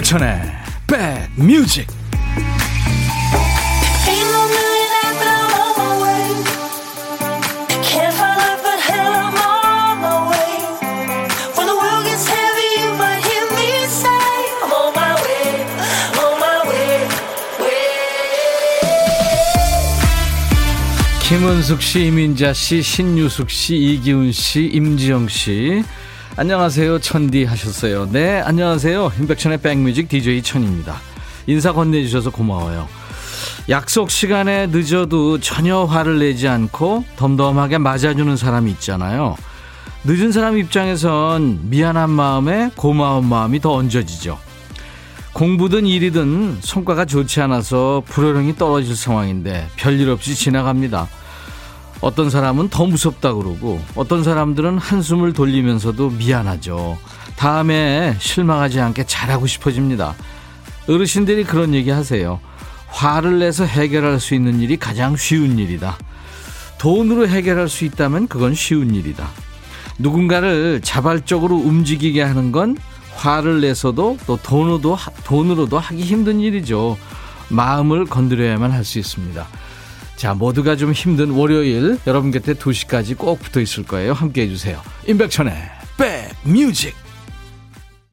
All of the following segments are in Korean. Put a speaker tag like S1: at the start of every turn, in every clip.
S1: 임백천의 백뮤직 김은숙 씨, 이민자 씨, 신유숙 씨, 이기훈 씨, 임지영 씨. 안녕하세요. 천디 하셨어요. 네, 안녕하세요. 임백천의 백뮤직 DJ 천입니다. 인사 건네주셔서 고마워요. 약속 시간에 늦어도 전혀 화를 내지 않고 덤덤하게 맞아주는 사람이 있잖아요. 늦은 사람 입장에선 미안한 마음에 고마운 마음이 더 얹어지죠. 공부든 일이든 성과가 좋지 않아서 불호령이 떨어질 상황인데 별일 없이 지나갑니다. 어떤 사람은 더 무섭다 그러고 어떤 사람들은 한숨을 돌리면서도 미안하죠. 다음에 실망하지 않게 잘하고 싶어집니다. 어르신들이 그런 얘기 하세요. 화를 내서 해결할 수 있는 일이 가장 쉬운 일이다. 돈으로 해결할 수 있다면 그건 쉬운 일이다. 누군가를 자발적으로 움직이게 하는 건 화를 내서도 또 돈으로도, 돈으로도 하기 힘든 일이죠. 마음을 건드려야만 할 수 있습니다. 자, 모두가 좀 힘든 월요일 여러분 곁에 2시까지 꼭 붙어 있을 거예요. 함께 해주세요. 임백천의 백뮤직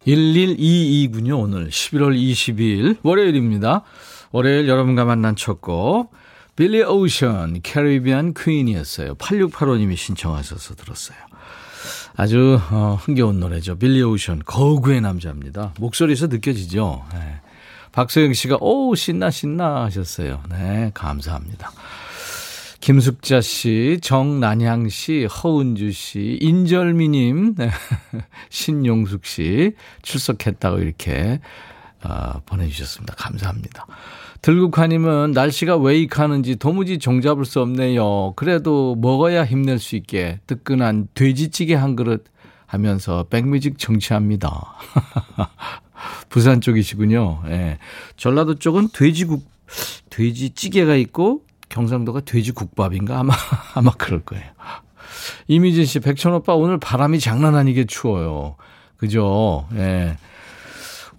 S1: 1122군요. 오늘 11월 22일 월요일입니다. 월요일 여러분과 만난 첫 곡. 빌리 오션 캐리비안 퀸이었어요. 8685님이 신청하셔서 들었어요. 아주 어, 흥겨운 노래죠. 빌리 오션 거구의 남자입니다. 목소리에서 느껴지죠. 네. 박소영 씨가 오 신나 신나 하셨어요. 네 감사합니다. 김숙자 씨, 정난향 씨, 허은주 씨, 인절미님, 네. 신용숙 씨 출석했다고 이렇게 어, 보내주셨습니다. 감사합니다. 들국화님은 날씨가 왜 이카는지 도무지 종잡을 수 없네요. 그래도 먹어야 힘낼 수 있게 뜨끈한 돼지찌개 한 그릇 하면서 백뮤직 정치합니다. 부산 쪽이시군요. 예. 전라도 쪽은 돼지국, 돼지찌개가 있고 경상도가 돼지국밥인가? 아마, 아마 그럴 거예요. 이미진 씨, 백천 오빠 오늘 바람이 장난 아니게 추워요. 그죠? 예.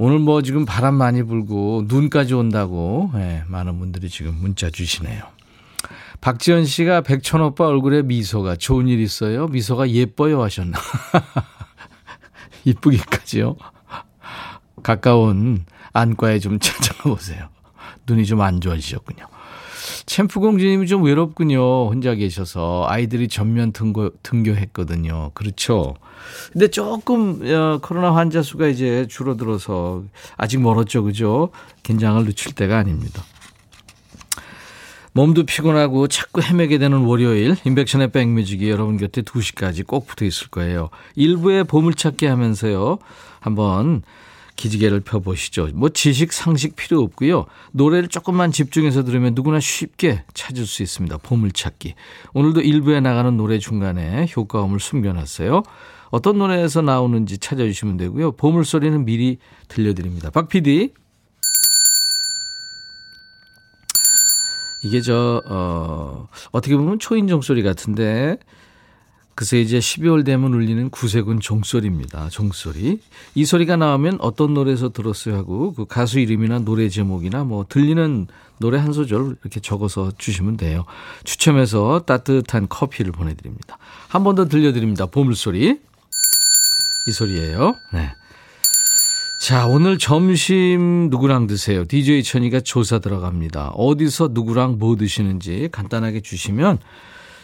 S1: 오늘 뭐 지금 바람 많이 불고 눈까지 온다고 예, 많은 분들이 지금 문자 주시네요. 박지현 씨가 백천 오빠 얼굴에 미소가 좋은 일 있어요? 미소가 예뻐요 하셨나? 이쁘기까지요? 가까운 안과에 좀 찾아가 보세요. 눈이 좀 안 좋아지셨군요. 챔프공주님이 좀 외롭군요. 혼자 계셔서 아이들이 전면 등교, 등교했거든요. 그렇죠. 근데 조금 어, 코로나 환자 수가 이제 줄어들어서 아직 멀었죠. 그죠? 긴장을 늦출 때가 아닙니다. 몸도 피곤하고 자꾸 헤매게 되는 월요일 인백션의 백뮤직이 여러분 곁에 2시까지 꼭 붙어 있을 거예요. 일부에 보물찾기 하면서요. 한번 기지개를 펴보시죠. 뭐 지식, 상식 필요 없고요. 노래를 조금만 집중해서 들으면 누구나 쉽게 찾을 수 있습니다. 보물찾기. 오늘도 일부에 나가는 노래 중간에 효과음을 숨겨놨어요. 어떤 노래에서 나오는지 찾아주시면 되고요. 보물소리는 미리 들려드립니다. 박 PD. 이게 저, 어, 어떻게 보면 초인종 소리 같은데, 그새 이제 12월 되면 울리는 구세군 종소리입니다. 종소리. 이 소리가 나오면 어떤 노래에서 들었어요 하고 그 가수 이름이나 노래 제목이나 뭐 들리는 노래 한 소절 이렇게 적어서 주시면 돼요. 추첨해서 따뜻한 커피를 보내드립니다. 한 번 더 들려드립니다. 보물소리. 이 소리예요. 네. 자, 오늘 점심 누구랑 드세요? DJ 천이가 조사 들어갑니다. 어디서 누구랑 뭐 드시는지 간단하게 주시면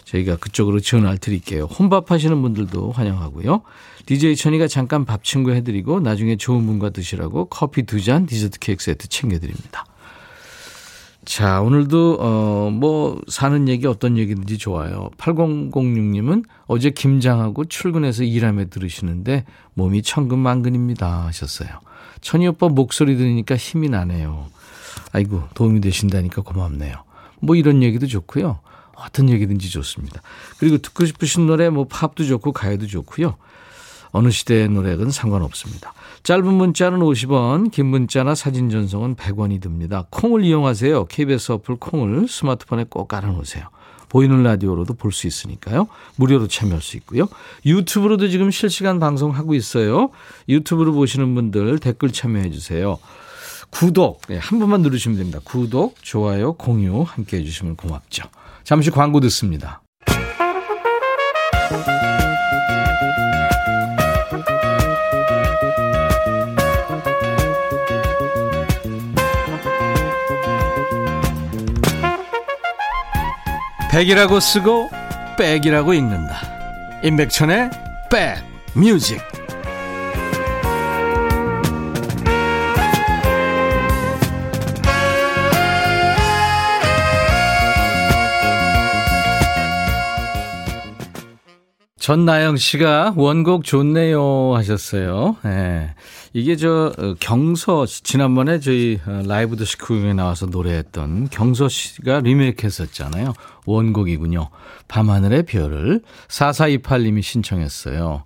S1: 저희가 그쪽으로 전화를 드릴게요. 혼밥 하시는 분들도 환영하고요. DJ 천이가 잠깐 밥 친구 해드리고 나중에 좋은 분과 드시라고 커피 두 잔 디저트 케이크 세트 챙겨드립니다. 자, 오늘도, 어, 뭐, 사는 얘기 어떤 얘기든지 좋아요. 8006님은 어제 김장하고 출근해서 일하며 들으시는데 몸이 천근만근입니다. 하셨어요. 천희 오빠 목소리 들으니까 힘이 나네요. 아이고, 도움이 되신다니까 고맙네요. 뭐 이런 얘기도 좋고요. 어떤 얘기든지 좋습니다. 그리고 듣고 싶으신 노래 뭐 팝도 좋고 가요도 좋고요. 어느 시대의 노래든 상관없습니다. 짧은 문자는 50원, 긴 문자나 사진 전송은 100원이 듭니다. 콩을 이용하세요. KBS 어플 콩을 스마트폰에 꼭 깔아놓으세요. 보이는 라디오로도 볼 수 있으니까요. 무료로 참여할 수 있고요. 유튜브로도 지금 실시간 방송하고 있어요. 유튜브로 보시는 분들 댓글 참여해 주세요. 구독 네, 한 번만 누르시면 됩니다. 구독, 좋아요, 공유 함께 해주시면 고맙죠. 잠시 광고 듣습니다. 백이라고 쓰고 백이라고 읽는다. 임백천의 백 뮤직. 전나영 씨가 원곡 좋네요 하셨어요. 예. 이게 저 어, 경서 지난번에 저희 어, 라이브 더 시크에 나와서 노래했던 경서 씨가 리메이크 했었잖아요. 원곡이군요. 밤하늘의 별을 4428님이 신청했어요.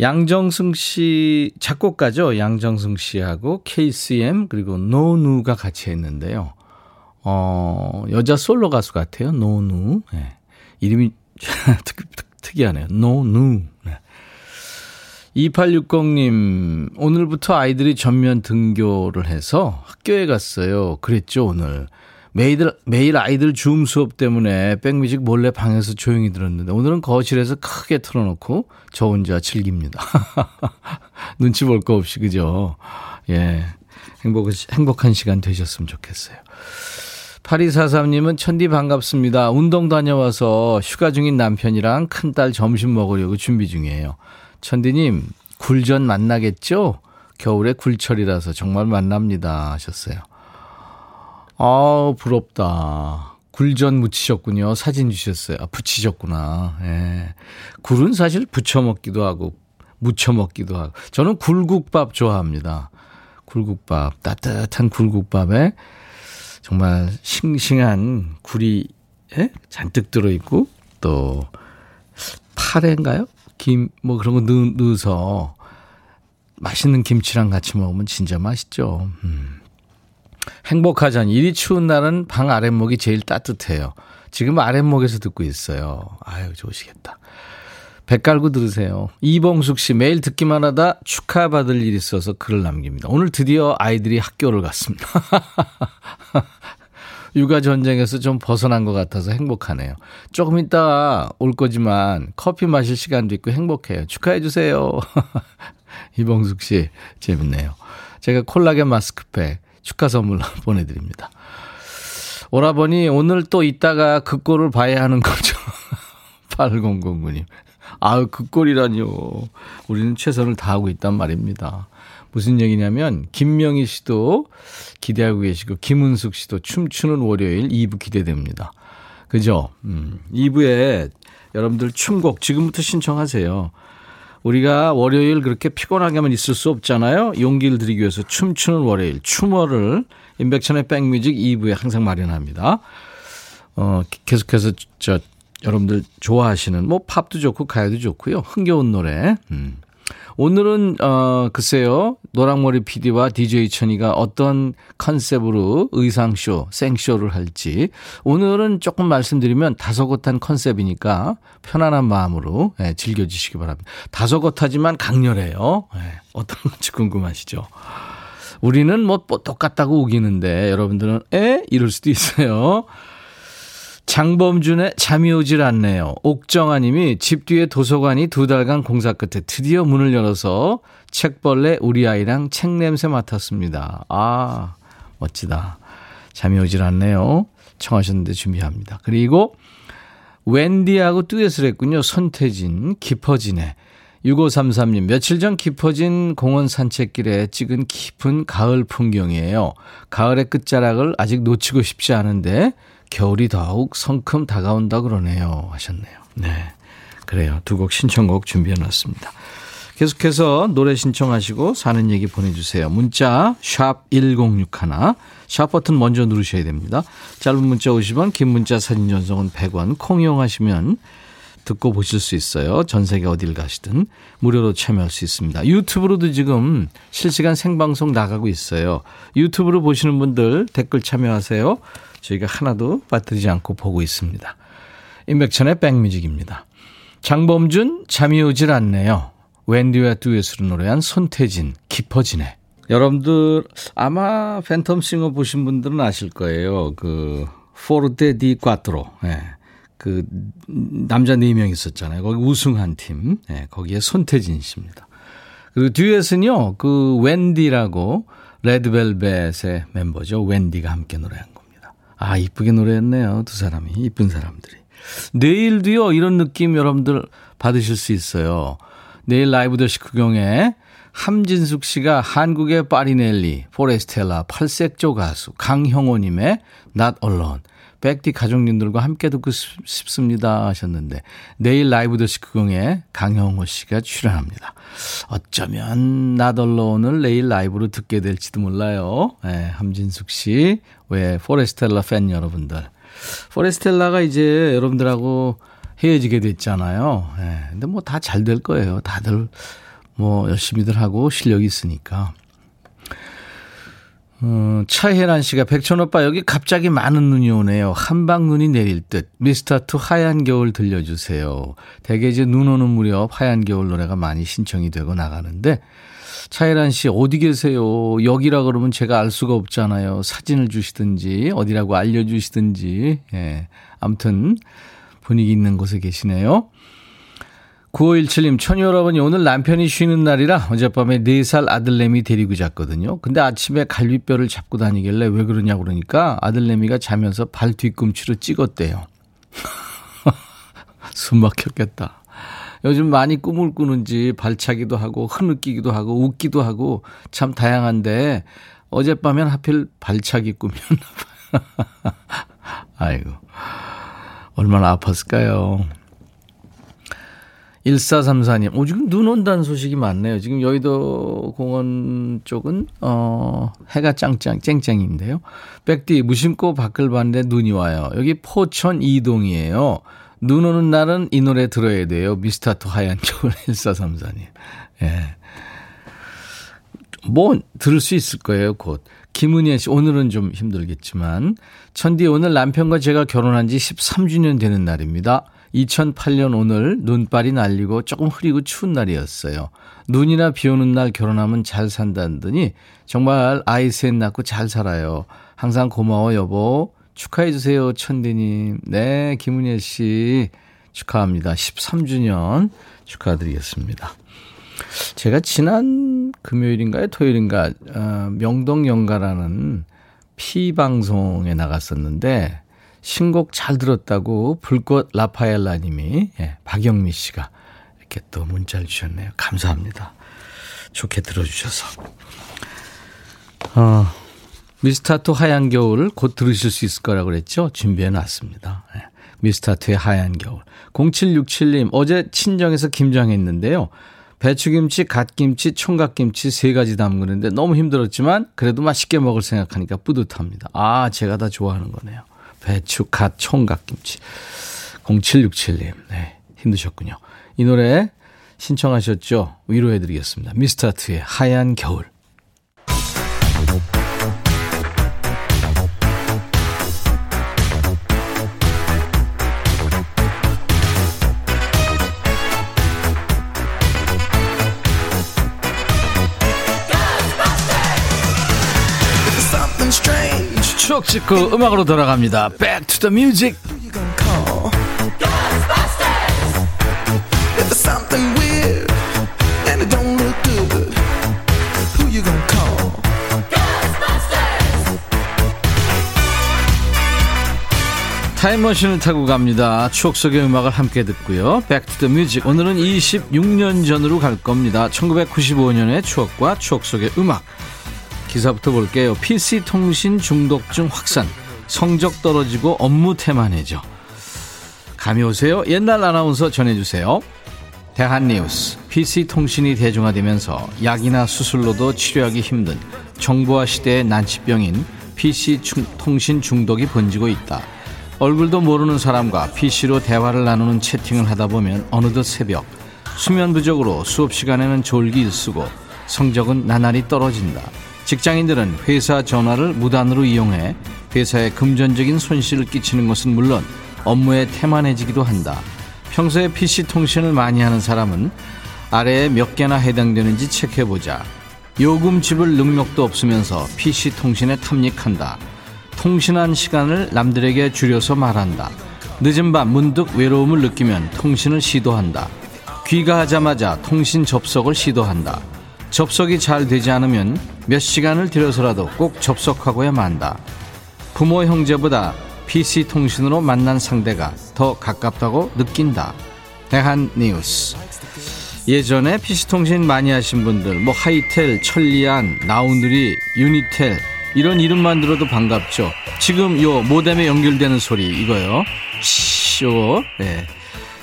S1: 양정승 씨 작곡가죠. 양정승 씨하고 KCM 그리고 노누가 같이 했는데요. 어, 여자 솔로 가수 같아요. 노누. 네. 이름이 특 이하네요. 노누. 네. 2860님, 오늘부터 아이들이 전면 등교를 해서 학교에 갔어요. 그랬죠, 오늘. 매일, 매일 아이들 줌 수업 때문에 백뮤직 몰래 방에서 조용히 들었는데 오늘은 거실에서 크게 틀어놓고 저 혼자 즐깁니다. 눈치 볼 거 없이, 그죠? 예. 행복, 행복한 시간 되셨으면 좋겠어요. 8243님은 천디 반갑습니다. 운동 다녀와서 휴가 중인 남편이랑 큰딸 점심 먹으려고 준비 중이에요. 천디님, 굴전 만나겠죠? 겨울에 굴철이라서 정말 만납니다. 하셨어요. 아 부럽다. 굴전 무치셨군요. 사진 주셨어요. 아, 붙이셨구나. 예. 굴은 사실 부쳐 먹기도 하고, 무쳐 먹기도 하고. 저는 굴국밥 좋아합니다. 굴국밥. 따뜻한 굴국밥에 정말 싱싱한 굴이 예? 잔뜩 들어있고 또 파래인가요? 김 뭐 그런 거 넣, 넣어서 맛있는 김치랑 같이 먹으면 진짜 맛있죠. 음. 행복하잖니 이리 추운 날은 방 아랫목이 제일 따뜻해요. 지금 아랫목에서 듣고 있어요. 아유 좋으시겠다. 배 깔고 들으세요. 이봉숙 씨 매일 듣기만 하다 축하받을 일이 있어서 글을 남깁니다. 오늘 드디어 아이들이 학교를 갔습니다. 육아 전쟁에서 좀 벗어난 것 같아서 행복하네요. 조금 있다가 올 거지만 커피 마실 시간도 있고 행복해요. 축하해 주세요. 이봉숙 씨 재밌네요. 제가 콜라겐 마스크팩 축하 선물 보내드립니다. 오라버니 오늘 또 있다가 그 꼴을 봐야 하는 거죠. 8009님. 아유, 그 꼴이라뇨. 우리는 최선을 다하고 있단 말입니다. 무슨 얘기냐면, 김명희 씨도 기대하고 계시고, 김은숙 씨도 춤추는 월요일 2부 기대됩니다. 그죠? 음, 2부에 여러분들 춤곡 지금부터 신청하세요. 우리가 월요일 그렇게 피곤하게만 있을 수 없잖아요. 용기를 드리기 위해서 춤추는 월요일, 춤어를 인백천의 백뮤직 2부에 항상 마련합니다. 어, 계속해서 저 여러분들 좋아하시는 뭐 팝도 좋고 가요도 좋고요. 흥겨운 노래. 음. 오늘은 어 글쎄요. 노랑머리 PD와 DJ 천이가 어떤 컨셉으로 의상쇼, 생쇼를 할지 오늘은 조금 말씀드리면 다소곳한 컨셉이니까 편안한 마음으로 예, 즐겨 주시기 바랍니다. 다소곳하지만 강렬해요. 예, 어떤 건지 궁금하시죠? 우리는 뭐, 뭐 똑같다고 우기는데 여러분들은 에 이럴 수도 있어요. 장범준의 잠이 오질 않네요. 옥정아 님이 집 뒤에 도서관이 두 달간 공사 끝에 드디어 문을 열어서 책벌레 우리 아이랑 책 냄새 맡았습니다. 아, 멋지다. 잠이 오질 않네요. 청하셨는데 준비합니다. 그리고 웬디하고 듀엣을 했군요. 손태진, 깊어지네. 6533님, 며칠 전 깊어진 공원 산책길에 찍은 깊은 가을 풍경이에요. 가을의 끝자락을 아직 놓치고 싶지 않은데 겨울이 더욱 성큼 다가온다 그러네요. 하셨네요. 네. 그래요. 두 곡 신청곡 준비해 놨습니다. 계속해서 노래 신청하시고 사는 얘기 보내주세요. 문자 1061, 샵 버튼 먼저 누르셔야 됩니다. 짧은 문자 50원, 긴 문자 사진 전송은 100원, 콩 이용하시면 듣고 보실 수 있어요. 전 세계 어딜 가시든 무료로 참여할 수 있습니다. 유튜브로도 지금 실시간 생방송 나가고 있어요. 유튜브로 보시는 분들 댓글 참여하세요. 저희가 하나도 빠뜨리지 않고 보고 있습니다. 임백천의 백뮤직입니다. 장범준 잠이 오질 않네요. 웬디와 듀엣으로 노래한 손태진 깊어지네. 여러분들 아마 팬텀 싱어 보신 분들은 아실 거예요. 그 포르테 디 꽈트로. 예. 그 남자 4명 있었잖아요. 거기 우승한 팀. 예, 거기에 손태진 씨입니다. 그리고 듀엣은요. 그 웬디라고 레드벨벳의 멤버죠. 웬디가 함께 노래한 겁니다. 아, 이쁘게 노래했네요. 두 사람이. 이쁜 사람들이. 내일도요, 이런 느낌 여러분들 받으실 수 있어요. 내일 라이브 더시 구경에 함진숙 씨가 한국의 파리넬리, 포레스텔라, 팔색조 가수, 강형호님의 Not Alone. 백디 가족님들과 함께 듣고 싶습니다 하셨는데 내일 라이브 더시 구경에 강형호 씨가 출연합니다. 어쩌면 Not Alone을 내일 라이브로 듣게 될지도 몰라요. 네, 함진숙 씨, 왜 포레스텔라 팬 여러분들. 포레스텔라가 이제 여러분들하고 헤어지게 됐잖아요. 네, 근데 뭐 다 잘 될 거예요. 다들 뭐 열심히들 하고 실력이 있으니까. 어, 차혜란 씨가 백천 오빠 여기 갑자기 많은 눈이 오네요. 함박눈이 내릴 듯. 미스터 투 하얀 겨울 들려주세요. 대개 이제 눈 오는 무렵 하얀 겨울 노래가 많이 신청이 되고 나가는데 차혜란 씨 어디 계세요? 여기라 그러면 제가 알 수가 없잖아요. 사진을 주시든지 어디라고 알려주시든지. 예. 아무튼 분위기 있는 곳에 계시네요. 9517님, 천희 여러분이 오늘 남편이 쉬는 날이라 어젯밤에 4살 아들내미 데리고 잤거든요. 근데 아침에 갈비뼈를 잡고 다니길래 왜 그러냐고 그러니까 아들내미가 자면서 발 뒤꿈치로 찍었대요. 숨 막혔겠다. 요즘 많이 꿈을 꾸는지 발차기도 하고 흐느끼기도 하고 웃기도 하고 참 다양한데 어젯밤엔 하필 발차기 꿈이었나 봐요. 아이고. 얼마나 아팠을까요? 1434님, 오, 지금 눈 온다는 소식이 많네요. 지금 여의도 공원 쪽은, 어, 해가 짱짱, 쨍쨍인데요. 백디, 무심코 밖을 봤는데 눈이 와요. 여기 포천 이동이에요. 눈 오는 날은 이 노래 들어야 돼요. 미스터트 하얀 겨울 1434님. 예. 뭐, 들을 수 있을 거예요, 곧. 김은혜 씨, 오늘은 좀 힘들겠지만. 천디, 오늘 남편과 제가 결혼한 지 13주년 되는 날입니다. 2008년 오늘 눈발이 날리고 조금 흐리고 추운 날이었어요. 눈이나 비 오는 날 결혼하면 잘 산다더니 정말 아이 셋 낳고 잘 살아요. 항상 고마워 여보. 축하해 주세요 천디님. 네 김은혜 씨 축하합니다. 13주년 축하드리겠습니다. 제가 지난 금요일인가요 토요일인가 어, 명동연가라는 피 방송에 나갔었는데 신곡 잘 들었다고 불꽃 라파엘라 님이, 예, 박영미 씨가 이렇게 또 문자를 주셨네요. 감사합니다. 좋게 들어주셔서. 어, 미스타트 하얀 겨울 곧 들으실 수 있을 거라고 그랬죠? 준비해 놨습니다. 예, 미스타트의 하얀 겨울. 0767님, 어제 친정에서 김장했는데요. 배추김치, 갓김치, 총각김치 세 가지 담그는데 너무 힘들었지만 그래도 맛있게 먹을 생각하니까 뿌듯합니다. 아, 제가 다 좋아하는 거네요. 배추, 갓, 총각 김치. 0767님, 네, 힘드셨군요. 이 노래 신청하셨죠? 위로해드리겠습니다. 미스터트의 하얀 겨울. 추억 찍고 음악으로 돌아갑니다. Back to the music. 타임머신을 타고 갑니다. 추억 속의 음악을 함께 듣고요. Back to the music. 오늘은 26년 전으로 갈 겁니다. 1995년의 추억과 추억 속의 음악. 기사부터 볼게요. PC 통신 중독증 확산. 성적 떨어지고 업무 태만해져. 감이 오세요? 옛날 아나운서 전해주세요. 대한뉴스. PC 통신이 대중화되면서 약이나 수술로도 치료하기 힘든 정보화 시대의 난치병인 PC 통신 중독이 번지고 있다. 얼굴도 모르는 사람과 PC로 대화를 나누는 채팅을 하다 보면 어느덧 새벽 수면 부족으로 수업 시간에는 졸기 일쓰고 성적은 나날이 떨어진다. 직장인들은 회사 전화를 무단으로 이용해 회사에 금전적인 손실을 끼치는 것은 물론 업무에 태만해지기도 한다. 평소에 PC 통신을 많이 하는 사람은 아래에 몇 개나 해당되는지 체크해보자. 요금 지불 능력도 없으면서 PC 통신에 탐닉한다. 통신한 시간을 남들에게 줄여서 말한다. 늦은 밤 문득 외로움을 느끼면 통신을 시도한다. 귀가하자마자 통신 접속을 시도한다. 접속이 잘 되지 않으면 몇 시간을 들여서라도 꼭 접속하고야 만다. 부모 형제보다 PC 통신으로 만난 상대가 더 가깝다고 느낀다. 대한 뉴스. 예전에 PC 통신 많이 하신 분들, 뭐 하이텔, 천리안, 나우누리, 유니텔 이런 이름만 들어도 반갑죠. 지금 요 모뎀에 연결되는 소리 이거요. 쇼. 네.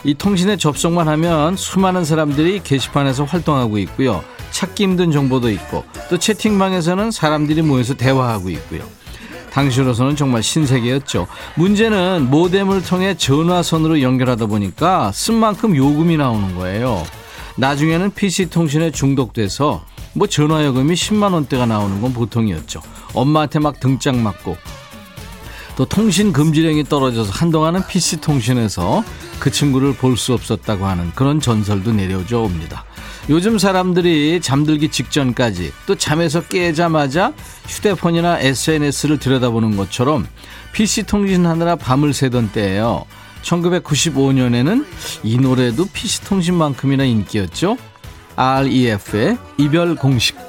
S1: 이 통신에 접속만 하면 수많은 사람들이 게시판에서 활동하고 있고요. 찾기 힘든 정보도 있고 또 채팅방에서는 사람들이 모여서 대화하고 있고요. 당시로서는 정말 신세계였죠. 문제는 모뎀을 통해 전화선으로 연결하다 보니까 쓴 만큼 요금이 나오는 거예요. 나중에는 PC 통신에 중독돼서 뭐 전화요금이 10만 원대가 나오는 건 보통이었죠. 엄마한테 막 등짝 맞고 또 통신 금지령이 떨어져서 한동안은 PC 통신에서 그 친구를 볼 수 없었다고 하는 그런 전설도 내려져 옵니다. 요즘 사람들이 잠들기 직전까지 또 잠에서 깨자마자 휴대폰이나 SNS를 들여다보는 것처럼 PC 통신하느라 밤을 새던 때예요. 1995년에는 이 노래도 PC 통신만큼이나 인기였죠. REF의 이별 공식.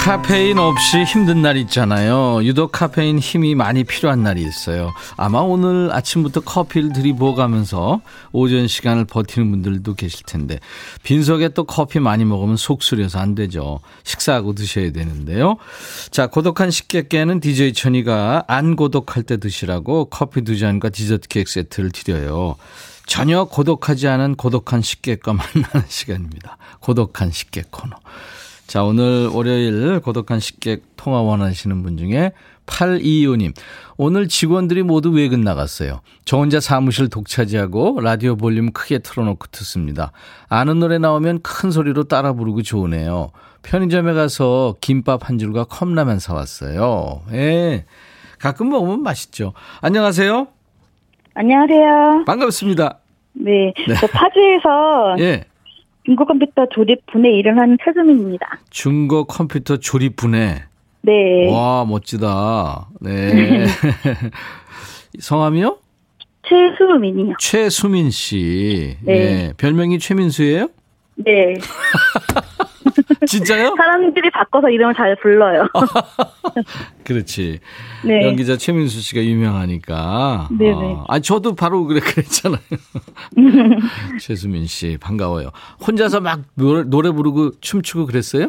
S1: 카페인 없이 힘든 날 있잖아요. 유독 카페인 힘이 많이 필요한 날이 있어요. 아마 오늘 아침부터 커피를 들이부어가면서 오전 시간을 버티는 분들도 계실 텐데 빈속에 또 커피 많이 먹으면 속 쓰려서 안 되죠. 식사하고 드셔야 되는데요. 자, 고독한 식객께는 DJ 천이가 안 고독할 때 드시라고 커피 두 잔과 디저트 케이크 세트를 드려요. 전혀 고독하지 않은 고독한 식객과 만나는 시간입니다. 고독한 식객 코너. 자, 오늘 월요일 고독한 식객 통화 원하시는 분 중에 825님. 오늘 직원들이 모두 외근 나갔어요. 저 혼자 사무실 독차지하고 라디오 볼륨 크게 틀어놓고 듣습니다. 아는 노래 나오면 큰 소리로 따라 부르고 좋으네요. 편의점에 가서 김밥 한 줄과 컵라면 사왔어요. 예. 가끔 먹으면 맛있죠. 안녕하세요.
S2: 안녕하세요.
S1: 반갑습니다.
S2: 네. 네. 저 파주에서 예. 중고 컴퓨터 조립 분해 일을 하는 최수민입니다.
S1: 중고 컴퓨터 조립 분해.
S2: 네.
S1: 와 멋지다. 네. 성함이요?
S2: 최수민이요.
S1: 최수민 씨. 네. 네. 별명이 최민수예요?
S2: 네.
S1: 진짜요?
S2: 사람들이 바꿔서 이름을 잘 불러요.
S1: 그렇지. 네. 연기자 최민수 씨가 유명하니까.
S2: 네네. 네.
S1: 아, 저도 바로 그래 그랬잖아요. 최수민 씨 반가워요. 혼자서 막 노래, 노래 부르고 춤추고 그랬어요?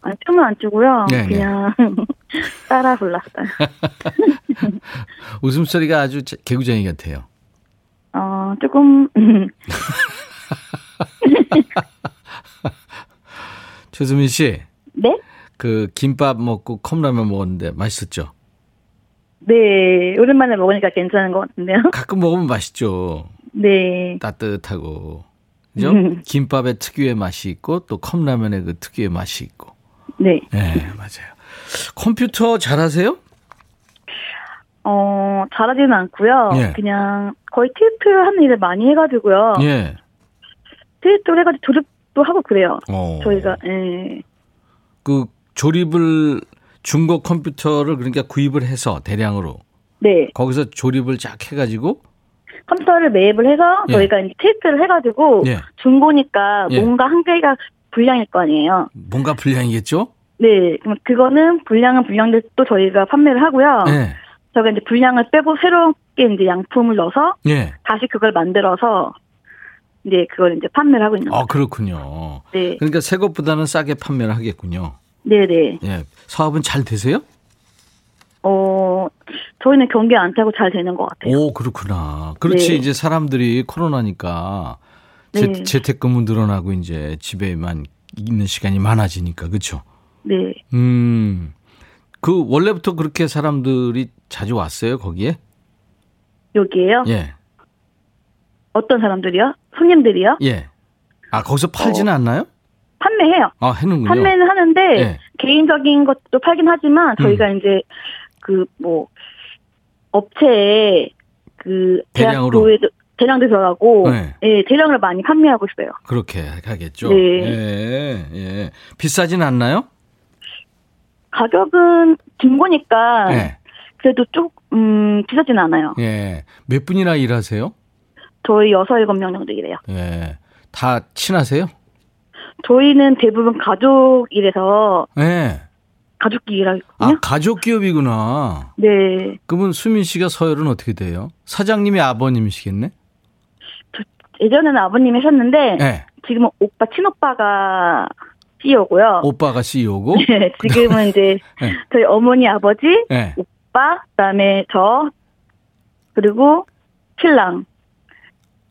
S2: 아, 춤은 안 추고요. 네네. 그냥 따라 불렀어요.
S1: 웃음소리가 아주 개구쟁이 같아요.
S2: 어, 조금.
S1: 최수민 씨.
S2: 네?
S1: 그 김밥 먹고 컵라면 먹었는데 맛있었죠?
S2: 네, 오랜만에 먹으니까 괜찮은 것 같은데요.
S1: 가끔 먹으면 맛있죠.
S2: 네.
S1: 따뜻하고. 그죠? 김밥의 특유의 맛이 있고 또 컵라면의 그 특유의 맛이 있고.
S2: 네.
S1: 네, 맞아요. 컴퓨터 잘하세요?
S2: 어, 잘하지는 않고요. 예. 그냥 거의 테이프 하는 일을 많이 해가지고요.
S1: 예.
S2: 테이프를 해가지고 조립 도 하고 그래요. 어. 저희가, 예.
S1: 그 조립을 중고 컴퓨터를 그러니까 구입을 해서 대량으로.
S2: 네.
S1: 거기서 조립을 쫙 해가지고
S2: 컴퓨터를 매입을 해서 예. 저희가 이제 테스트를 해가지고 예. 중고니까 예. 뭔가 한 개가 불량일 거 아니에요.
S1: 뭔가 불량이겠죠?
S2: 네. 그럼 그거는 불량은 불량들 또 저희가 판매를 하고요.
S1: 예.
S2: 저희가 이제 불량을 빼고 새롭게 이제 양품을 넣어서
S1: 예.
S2: 다시 그걸 만들어서 이제 그걸 이제 판매를 하고 있는
S1: 거죠. 아, 그렇군요.
S2: 네.
S1: 그러니까 새 것보다는 싸게 판매를 하겠군요.
S2: 네네.
S1: 예. 사업은 잘 되세요?
S2: 어, 저희는 경기 안 타고 잘 되는 것 같아요.
S1: 오, 그렇구나. 그렇지. 네. 이제 사람들이 코로나니까 네. 재택근무 늘어나고 이제 집에만 있는 시간이 많아지니까, 그렇죠?
S2: 네.
S1: 음. 그 원래부터 그렇게 사람들이 자주 왔어요, 거기에?
S2: 여기에요?
S1: 예.
S2: 어떤 사람들이요? 손님들이요?
S1: 예. 아, 거기서 팔지는 어, 않나요?
S2: 판매해요.
S1: 아, 해는군요.
S2: 판매는 하는데 예. 개인적인 것도 팔긴 하지만 저희가 음. 이제 그 뭐 업체에 그 대량으로 대량대서하고 네. 예, 대량을 많이 판매하고 있어요.
S1: 그렇게 하겠죠.
S2: 네.
S1: 예, 예. 비싸진 않나요?
S2: 가격은 중고니까 네. 그래도 좀 음, 비싸진 않아요.
S1: 예. 몇 분이나 일하세요?
S2: 저희 여섯 일곱 명 정도 일해요.
S1: 예. 다 친하세요?
S2: 저희는 대부분 가족이라서
S1: 예.
S2: 가족끼리 일하거든요.
S1: 아, 가족 기업이구나.
S2: 네.
S1: 그러면 수민 씨가 서열은 어떻게 돼요? 사장님이 아버님이시겠네?
S2: 예전에는 아버님이 하셨는데 네. 지금은 오빠 친오빠가 CEO고요.
S1: 오빠가 CEO고?
S2: 네, 지금은 이제 네. 저희 어머니 아버지, 네. 오빠, 그다음에 저 그리고 신랑.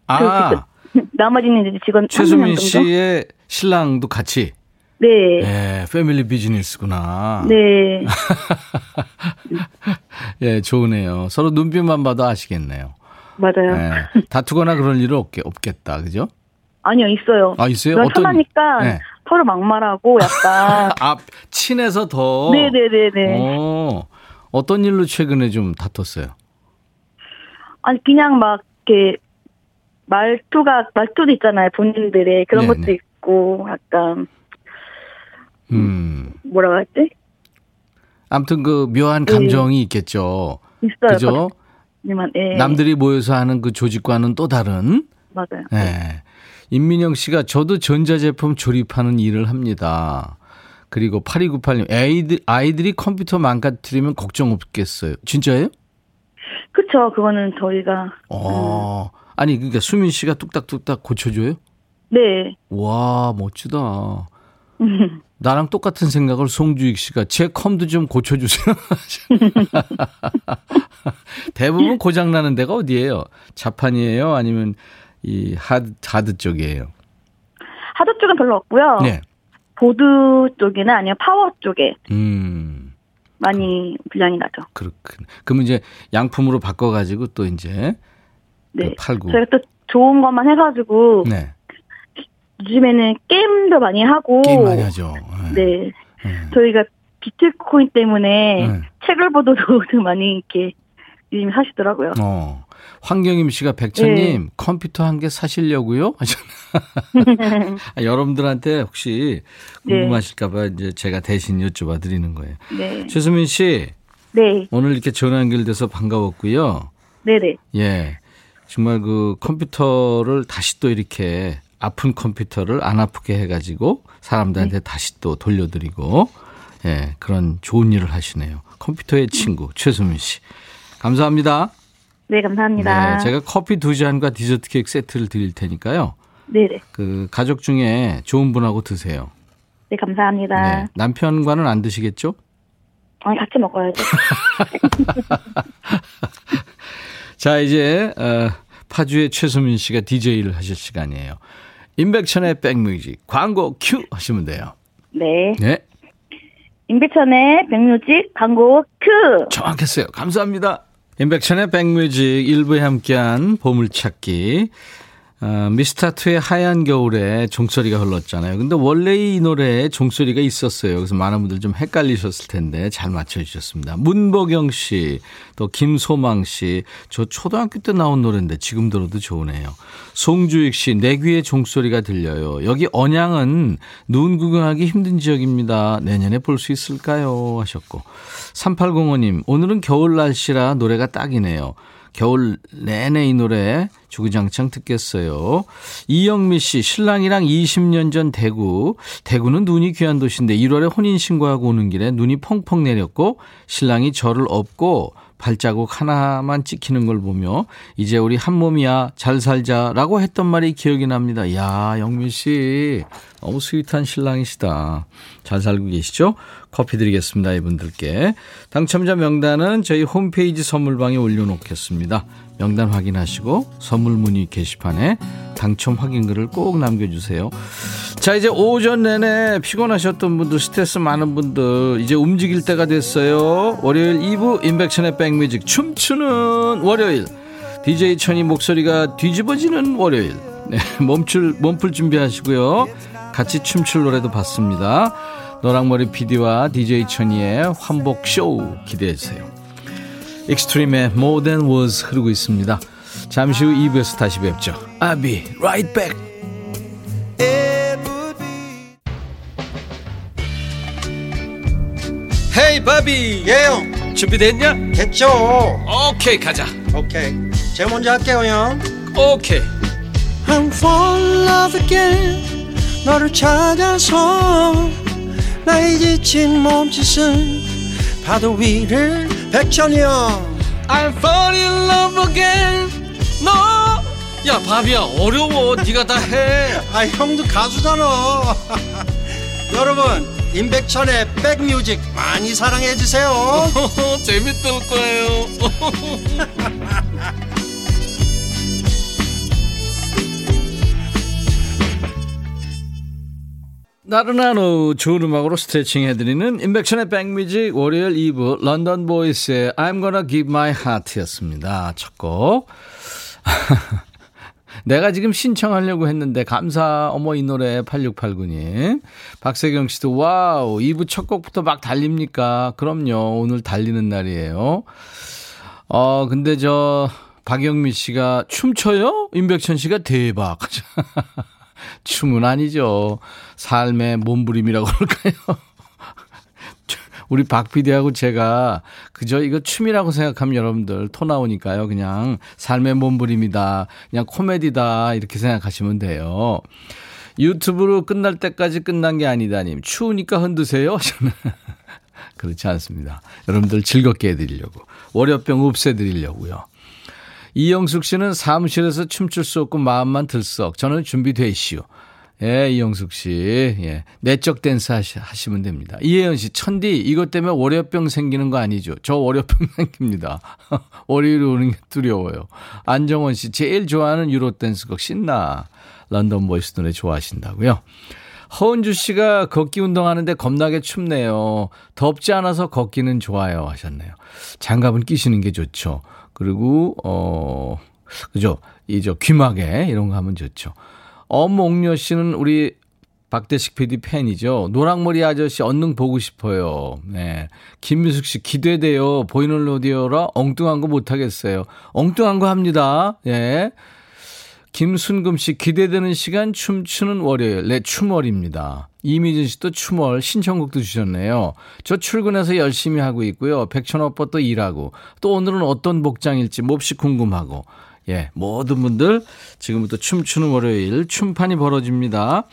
S1: 아.
S2: 나머지는 이제 직원
S1: 최수민 씨의 신랑도 같이.
S2: 네.
S1: 네, 패밀리 비즈니스구나.
S2: 네.
S1: 예, 좋으네요. 서로 눈빛만 봐도 아시겠네요.
S2: 맞아요.
S1: 네, 다투거나 그럴 일은 없, 없겠다, 그죠?
S2: 아니요, 있어요.
S1: 아, 있어요?
S2: 어떤. 하니까 네. 서로 막말하고 약간.
S1: 아, 친해서 더?
S2: 네네네네.
S1: 어, 어떤 일로 최근에 좀 다퉜어요?
S2: 아니, 그냥 막, 이렇게, 말투가, 말투도 있잖아요, 본인들의. 그런 네네. 것도 있고, 약간. 음. 뭐라고 했지?
S1: 아무튼 그 묘한 감정이 네. 있겠죠.
S2: 있어요.
S1: 그죠?
S2: 네.
S1: 남들이 모여서 하는 그 조직과는 또 다른.
S2: 맞아요.
S1: 네. 임민영 씨가 저도 전자제품 조립하는 일을 합니다. 그리고 8298님, 아이들, 아이들이 컴퓨터 망가뜨리면 걱정 없겠어요. 진짜예요?
S2: 그쵸. 그거는 저희가.
S1: 어. 음. 아니, 그러니까 수민 씨가 뚝딱뚝딱 고쳐줘요?
S2: 네.
S1: 와, 멋지다. 나랑 똑같은 생각을 송주익 씨가 제 컴도 좀 고쳐주세요. 대부분 고장 나는 데가 어디예요? 자판이에요? 아니면 이 하드, 하드 쪽이에요?
S2: 하드 쪽은 별로 없고요. 네. 보드 쪽이나 아니면 파워 쪽에. 음. 많이 불량이 나죠.
S1: 그렇군. 그러면 이제 양품으로 바꿔가지고 또 이제 네. 그 팔고.
S2: 저희가 또 좋은 것만 해가지고. 네. 요즘에는 게임도 많이 하고
S1: 게임 많이 하죠.
S2: 네. 네. 네. 저희가 비트코인 때문에 네. 책을 보도록 많이 이렇게 요즘 사시더라고요.
S1: 어. 황경임 씨가 백천님 네. 컴퓨터 한 개 사시려고요? 하셨나? 아, 여러분들한테 혹시 궁금하실까봐 이제 제가 대신 여쭤봐 드리는 거예요.
S2: 네.
S1: 최수민 씨.
S2: 네.
S1: 오늘 이렇게 전화 연결돼서 반가웠고요.
S2: 네네.
S1: 예. 정말 그 컴퓨터를 다시 또 이렇게 아픈 컴퓨터를 안 아프게 해가지고 사람들한테 네. 다시 또 돌려드리고 예, 그런 좋은 일을 하시네요. 컴퓨터의 친구 최수민 씨. 감사합니다.
S2: 네, 감사합니다.
S1: 네, 제가 커피 두 잔과 디저트 케이크 세트를 드릴 테니까요.
S2: 네 네.
S1: 그 가족 중에 좋은 분하고 드세요.
S2: 네, 감사합니다. 네,
S1: 남편과는 안 드시겠죠?
S2: 아니, 같이 먹어야죠.
S1: 자, 이제 어, 파주의 최수민 씨가 DJ를 하실 시간이에요. 임백천의 백뮤직 광고 큐 하시면 돼요.
S2: 네.
S1: 네.
S2: 임백천의 백뮤직 광고 큐.
S1: 정확했어요. 감사합니다. 임백천의 백뮤직 일부에 함께한 보물찾기. 어, 미스타트의 하얀 겨울에 종소리가 흘렀잖아요. 근데 원래 이 노래에 종소리가 있었어요. 그래서 많은 분들 좀 헷갈리셨을 텐데 잘 맞춰주셨습니다. 문보경 씨, 또 김소망 씨, 저 초등학교 때 나온 노래인데 지금 들어도 좋으네요. 송주익 씨, 내 귀에 종소리가 들려요. 여기 언양은 눈 구경하기 힘든 지역입니다. 내년에 볼 수 있을까요? 하셨고. 3805님, 오늘은 겨울 날씨라 노래가 딱이네요. 겨울 내내 이 노래 주구장창 듣겠어요. 이영미 씨, 신랑이랑 20년 전 대구. 대구는 눈이 귀한 도시인데 1월에 혼인신고하고 오는 길에 눈이 펑펑 내렸고 신랑이 저를 업고 발자국 하나만 찍히는 걸 보며 이제 우리 한 몸이야 잘 살자라고 했던 말이 기억이 납니다. 야 영민 씨 너무 스윗한 신랑이시다. 잘 살고 계시죠? 커피 드리겠습니다. 이분들께. 당첨자 명단은 저희 홈페이지 선물방에 올려놓겠습니다. 명단 확인하시고 선물 문의 게시판에 당첨 확인글을 꼭 남겨주세요. 자, 이제 오전 내내 피곤하셨던 분들, 스트레스 많은 분들, 이제 움직일 때가 됐어요. 월요일 2부 인백션의 백뮤직 춤추는 월요일. DJ 천이 목소리가 뒤집어지는 월요일. 네, 몸출, 몸풀 준비하시고요. 같이 춤출 노래도 봤습니다. 노랑머리 PD와 DJ 천이의 환복 쇼 기대해 주세요. 익스트림의 More Than Words 흐르고 있습니다. 잠시 후 2부에서 다시 뵙죠. I'll be right back. Hey 바비.
S3: 예영
S1: 준비됐냐?
S3: 됐죠.
S1: 오케이 가자.
S3: 오케이. 제가 먼저 할게요 형.
S1: 오케이.
S3: I'm fall in love again. 너를 찾아서 나의 지친 몸짓은 파도 위를 백천이 형.
S1: I'm fall in love again 너야 바비야 어려워. 네가 다 해.
S3: 아 형도 가수잖아. 여러분 임백천의 백뮤직 많이 사랑해 주세요.
S1: 재밌을 거예요. 나른한 오후 좋은 음악으로 스트레칭 해드리는 임백천의 백뮤직 월요일 2부 런던 보이스의 I'm gonna give my heart 였습니다. 첫 곡. 내가 지금 신청하려고 했는데 감사 어머 이 노래 8689님. 박세경 씨도 와우 2부 첫 곡부터 막 달립니까? 그럼요. 오늘 달리는 날이에요. 어 근데 저 박영미 씨가 춤춰요? 임백천 씨가 대박. 춤은 아니죠. 삶의 몸부림이라고 그럴까요? 우리 박 PD하고 제가 그저 이거 춤이라고 생각하면 여러분들 토 나오니까요. 그냥 삶의 몸부림이다. 그냥 코미디다. 이렇게 생각하시면 돼요. 유튜브로 끝날 때까지 끝난 게 아니다님. 추우니까 흔드세요. 저는 그렇지 않습니다. 여러분들 즐겁게 해드리려고. 월요병 없애드리려고요. 이영숙 씨는 사무실에서 춤출 수 없고 마음만 들썩. 저는 준비되시오. 예, 이영숙 씨. 예. 내적 댄스 하시, 하시면 됩니다. 이혜연 씨, 천디, 이것 때문에 월요병 생기는 거 아니죠? 저 월요병 생깁니다. 월요일에 오는 게 두려워요. 안정원 씨, 제일 좋아하는 유로 댄스 곡 신나. 런던 보이스 노래 좋아하신다고요? 허은주 씨가 걷기 운동하는데 겁나게 춥네요. 덥지 않아서 걷기는 좋아요 하셨네요. 장갑은 끼시는 게 좋죠. 그리고 어 그죠? 이 저 귀마개 이런 거 하면 좋죠. 엄옥녀 씨는 우리 박대식 PD 팬이죠. 노랑머리 아저씨 언능 보고 싶어요. 네. 김미숙 씨 기대돼요. 보이는 라디오라 엉뚱한 거 못하겠어요. 엉뚱한 거 합니다. 예. 네. 김순금 씨 기대되는 시간 춤추는 월요일. 네, 춤월입니다. 이미진 씨도 춤월 신청곡도 주셨네요. 저 출근해서 열심히 하고 있고요. 백천 오빠 또 일하고 또 오늘은 어떤 복장일지 몹시 궁금하고 예, 모든 분들 지금부터 춤추는 월요일 춤판이 벌어집니다.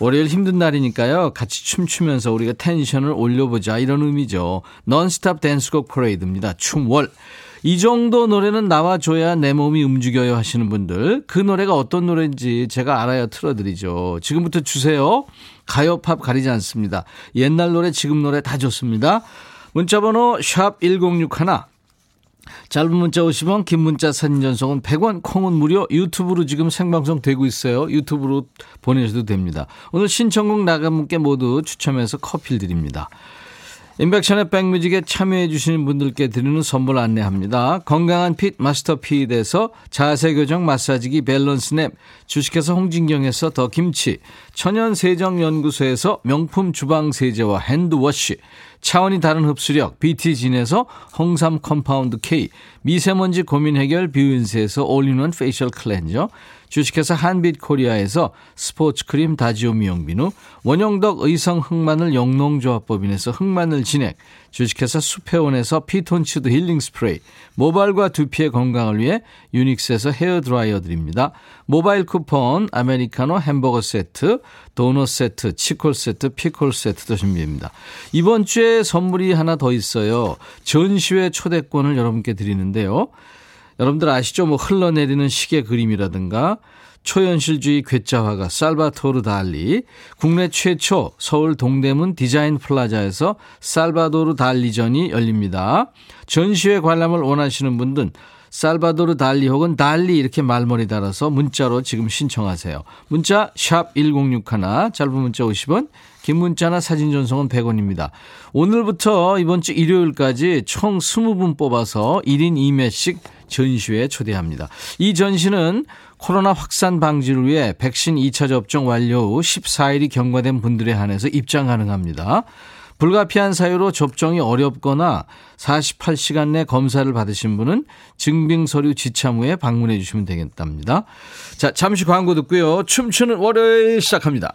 S1: 월요일 힘든 날이니까요. 같이 춤추면서 우리가 텐션을 올려보자 이런 의미죠. 넌스탑 댄스곡 퍼레이드입니다. 춤월. 이 정도 노래는 나와줘야 내 몸이 움직여요 하시는 분들 그 노래가 어떤 노래인지 제가 알아야 틀어드리죠. 지금부터 주세요. 가요 팝 가리지 않습니다. 옛날 노래 지금 노래 다 좋습니다. 문자번호 샵 1061. 짧은 문자 50원, 긴 문자 사진 전송은 100원, 콩은 무료, 유튜브로 지금 생방송 되고 있어요. 유튜브로 보내셔도 됩니다. 오늘 신청곡 나간 분께 모두 추첨해서 커피를 드립니다. 인백션의 백뮤직에 참여해 주시는 분들께 드리는 선물 안내합니다. 건강한 핏 마스터 핏에서 자세교정 마사지기 밸런스 냅, 주식회사 홍진경에서 더 김치, 천연세정연구소에서 명품 주방세제와 hand wash, 차원이 다른 흡수력 BT진에서 홍삼 compound K, 미세먼지 고민 해결 뷰인스에서 all-in-one facial cleanser, 주식회사 한빛코리아에서 스포츠크림 다지오 미용비누, 원형덕 의성 흑마늘 영농조합법인에서 흑마늘 진액, 주식회사 수페온에서 피톤치드 힐링 스프레이, 모발과 두피의 건강을 위해 유닉스에서 헤어드라이어 드립니다. 모바일 쿠폰, 아메리카노 햄버거 세트, 도넛 세트, 치콜 세트, 피콜 세트도 준비합니다. 이번 주에 선물이 하나 더 있어요. 전시회 초대권을 여러분께 드리는데요. 여러분들 아시죠? 뭐 흘러내리는 시계 그림이라든가 초현실주의 괴짜화가 살바도르 달리, 국내 최초 서울 동대문 디자인 플라자에서 살바도르 달리전이 열립니다. 전시회 관람을 원하시는 분들은 살바도르 달리 혹은 달리 이렇게 말머리 달아서 문자로 지금 신청하세요. 문자 1061, 짧은 문자 50원, 긴 문자나 사진 전송은 100원입니다. 오늘부터 이번 주 일요일까지 총 20분 뽑아서 1인 2매씩 전시회에 초대합니다. 이 전시는 코로나 확산 방지를 위해 백신 2차 접종 완료 후 14일이 경과된 분들에 한해서 입장 가능합니다. 불가피한 사유로 접종이 어렵거나 48시간 내 검사를 받으신 분은 증빙 서류 지참 후에 방문해 주시면 되겠답니다. 자, 잠시 광고 듣고요. 춤추는 월요일 시작합니다.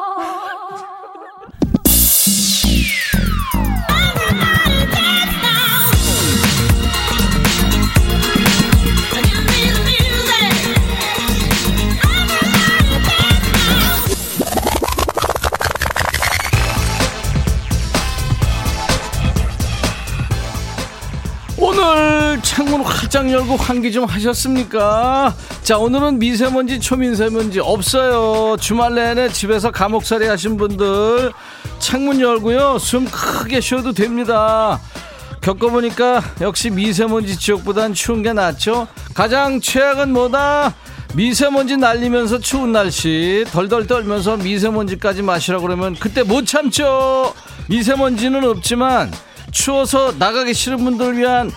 S1: 활짝 열고 환기 좀 하셨습니까? 자, 오늘은 미세먼지, 초미세먼지 없어요. 주말 내내 집에서 감옥살이 하신 분들 창문 열고요. 숨 크게 쉬어도 됩니다. 겪어보니까 역시 미세먼지 지역보단 추운 게 낫죠? 가장 최악은 뭐다? 미세먼지 날리면서 추운 날씨 덜덜 떨면서 미세먼지까지 마시라고 그러면 그때 못 참죠 미세먼지는 없지만 추워서 나가기 싫은 분들을 위한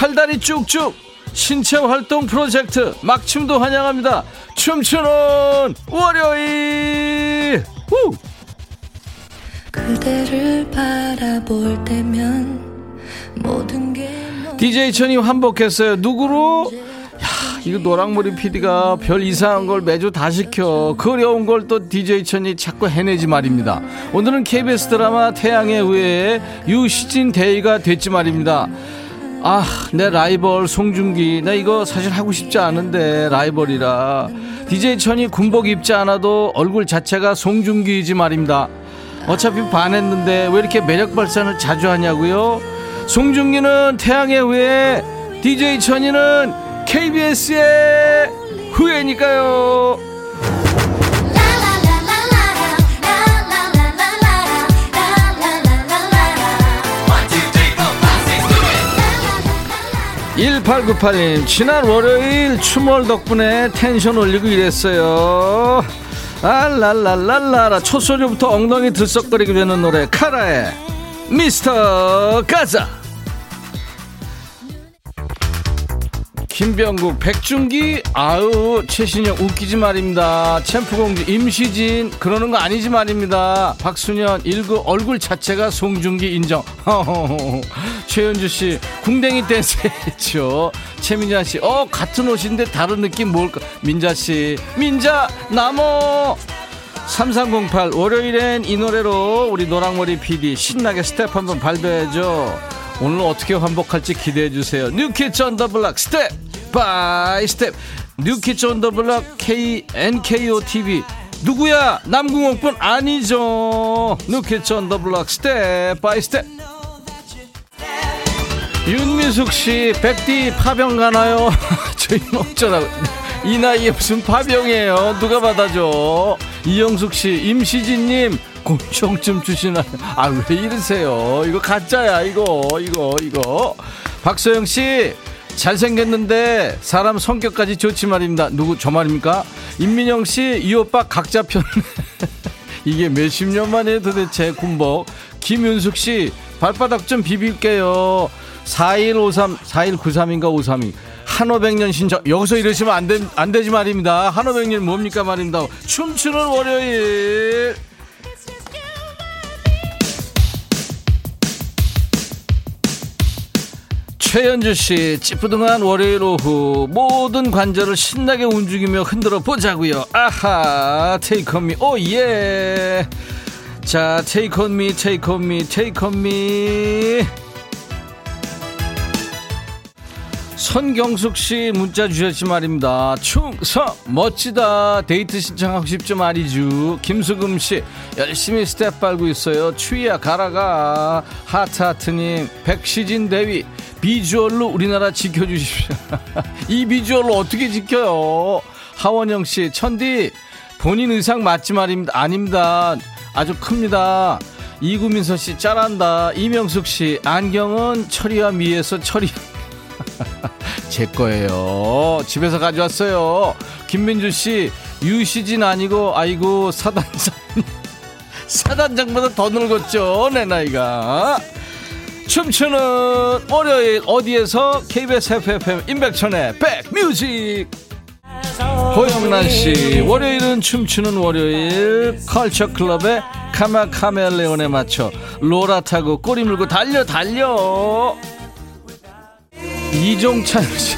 S1: 팔다리 쭉쭉 신체 활동 프로젝트 막춤도 환영합니다. 춤추는 월요일. 후. 그대를 바라볼 때면 모든 게 DJ 천이 환복했어요. 누구로? 야, 이거 노랑머리 PD가 별 이상한 걸 매주 다 시켜. 그 어려운 걸 또 DJ 천이 자꾸 해내지 말입니다. 오늘은 KBS 드라마 태양의 후예의 유시진 대위가 됐지 말입니다. 아, 내 라이벌 송중기. 나 이거 사실 하고 싶지 않은데, 라이벌이라. DJ 천이 군복 입지 않아도 얼굴 자체가 송중기이지 말입니다. 어차피 반했는데 왜 이렇게 매력 발산을 자주 하냐고요? 송중기는 태양의 후예, DJ 천이는 KBS의 후예니까요. 1898님, 지난 월요일 추멀 덕분에 텐션 올리고 이랬어요. 알랄랄랄라라, 첫 소리부터 엉덩이 들썩거리게 되는 노래, 카라의 미스터 가자. 김병국, 백중기, 아우, 최신영, 웃기지 말입니다. 챔프공주, 임시진, 그러는 거 아니지 말입니다. 박수년, 일구, 얼굴 자체가 송중기 인정. 최현주 씨, 궁뎅이 댄스 했죠. 최민자 씨, 어, 같은 옷인데 다른 느낌 뭘까? 민자 씨, 민자, 나무! 3308, 월요일엔 이 노래로 우리 노랑머리 PD 신나게 스텝 한번 발표해줘. 오늘 어떻게 환복할지 기대해 주세요. 뉴키즈 언더 블락 스텝! 바이 스텝 뉴키즈 온더 블럭 K NKO TV 누구야? 남궁옥분 아니죠. New Kids on the Block Step by Step 윤미숙 씨 백디 파병 가나요? 저희는 어쩌라고. 이 나이에 무슨 파병이에요? 누가 받아줘? 이영숙 씨 임시진님 곤충 좀 주시나요 아 왜 이러세요 이거 가짜야 이거 이거 이거 박소영 씨 잘생겼는데 사람 성격까지 좋지 말입니다. 누구 저 말입니까? 임민영 씨, 이 오빠 각자 편. 이게 몇십 년 만에 도대체 군복. 김윤숙 씨, 발바닥 좀 비빌게요. 4153, 4193인가 532. 한오백년 신청. 여기서 이러시면 안, 되, 안 되지 말입니다. 한오백년 뭡니까 말입니다. 춤추는 월요일. 최현주 씨, 찌뿌둥한 월요일 오후 모든 관절을 신나게 움직이며 흔들어 보자고요. 아하, 테이크 미, 오 예. 자, Take on me, take on me, take on me. 손경숙 씨 문자 주셨지 말입니다. 충성 멋지다 데이트 신청하고 싶죠 말이죠. 김수금 씨 열심히 스텝 밟고 있어요. 추위야 가라가 하트 하트님 백시진 대위 비주얼로 우리나라 지켜주십시오. 이 비주얼로 어떻게 지켜요? 하원영 씨 천디 본인 의상 맞지 말입니다. 아닙니다. 아주 큽니다. 이구민서 씨 짠한다. 이명숙 씨 안경은 철이와 미에서 철이 제 거예요. 집에서 가져왔어요. 김민주 씨, 유시진 아니고, 아이고, 사단장. 사단장보다 더 늙었죠, 내 나이가. 춤추는 월요일 어디에서 KBS FFM 임백천의 백뮤직. 고영란 씨 월요일은 춤추는 월요일. 컬처 클럽의 카마 카멜레온에 맞춰 로라 타고 꼬리 물고 달려 달려. 이종찬 씨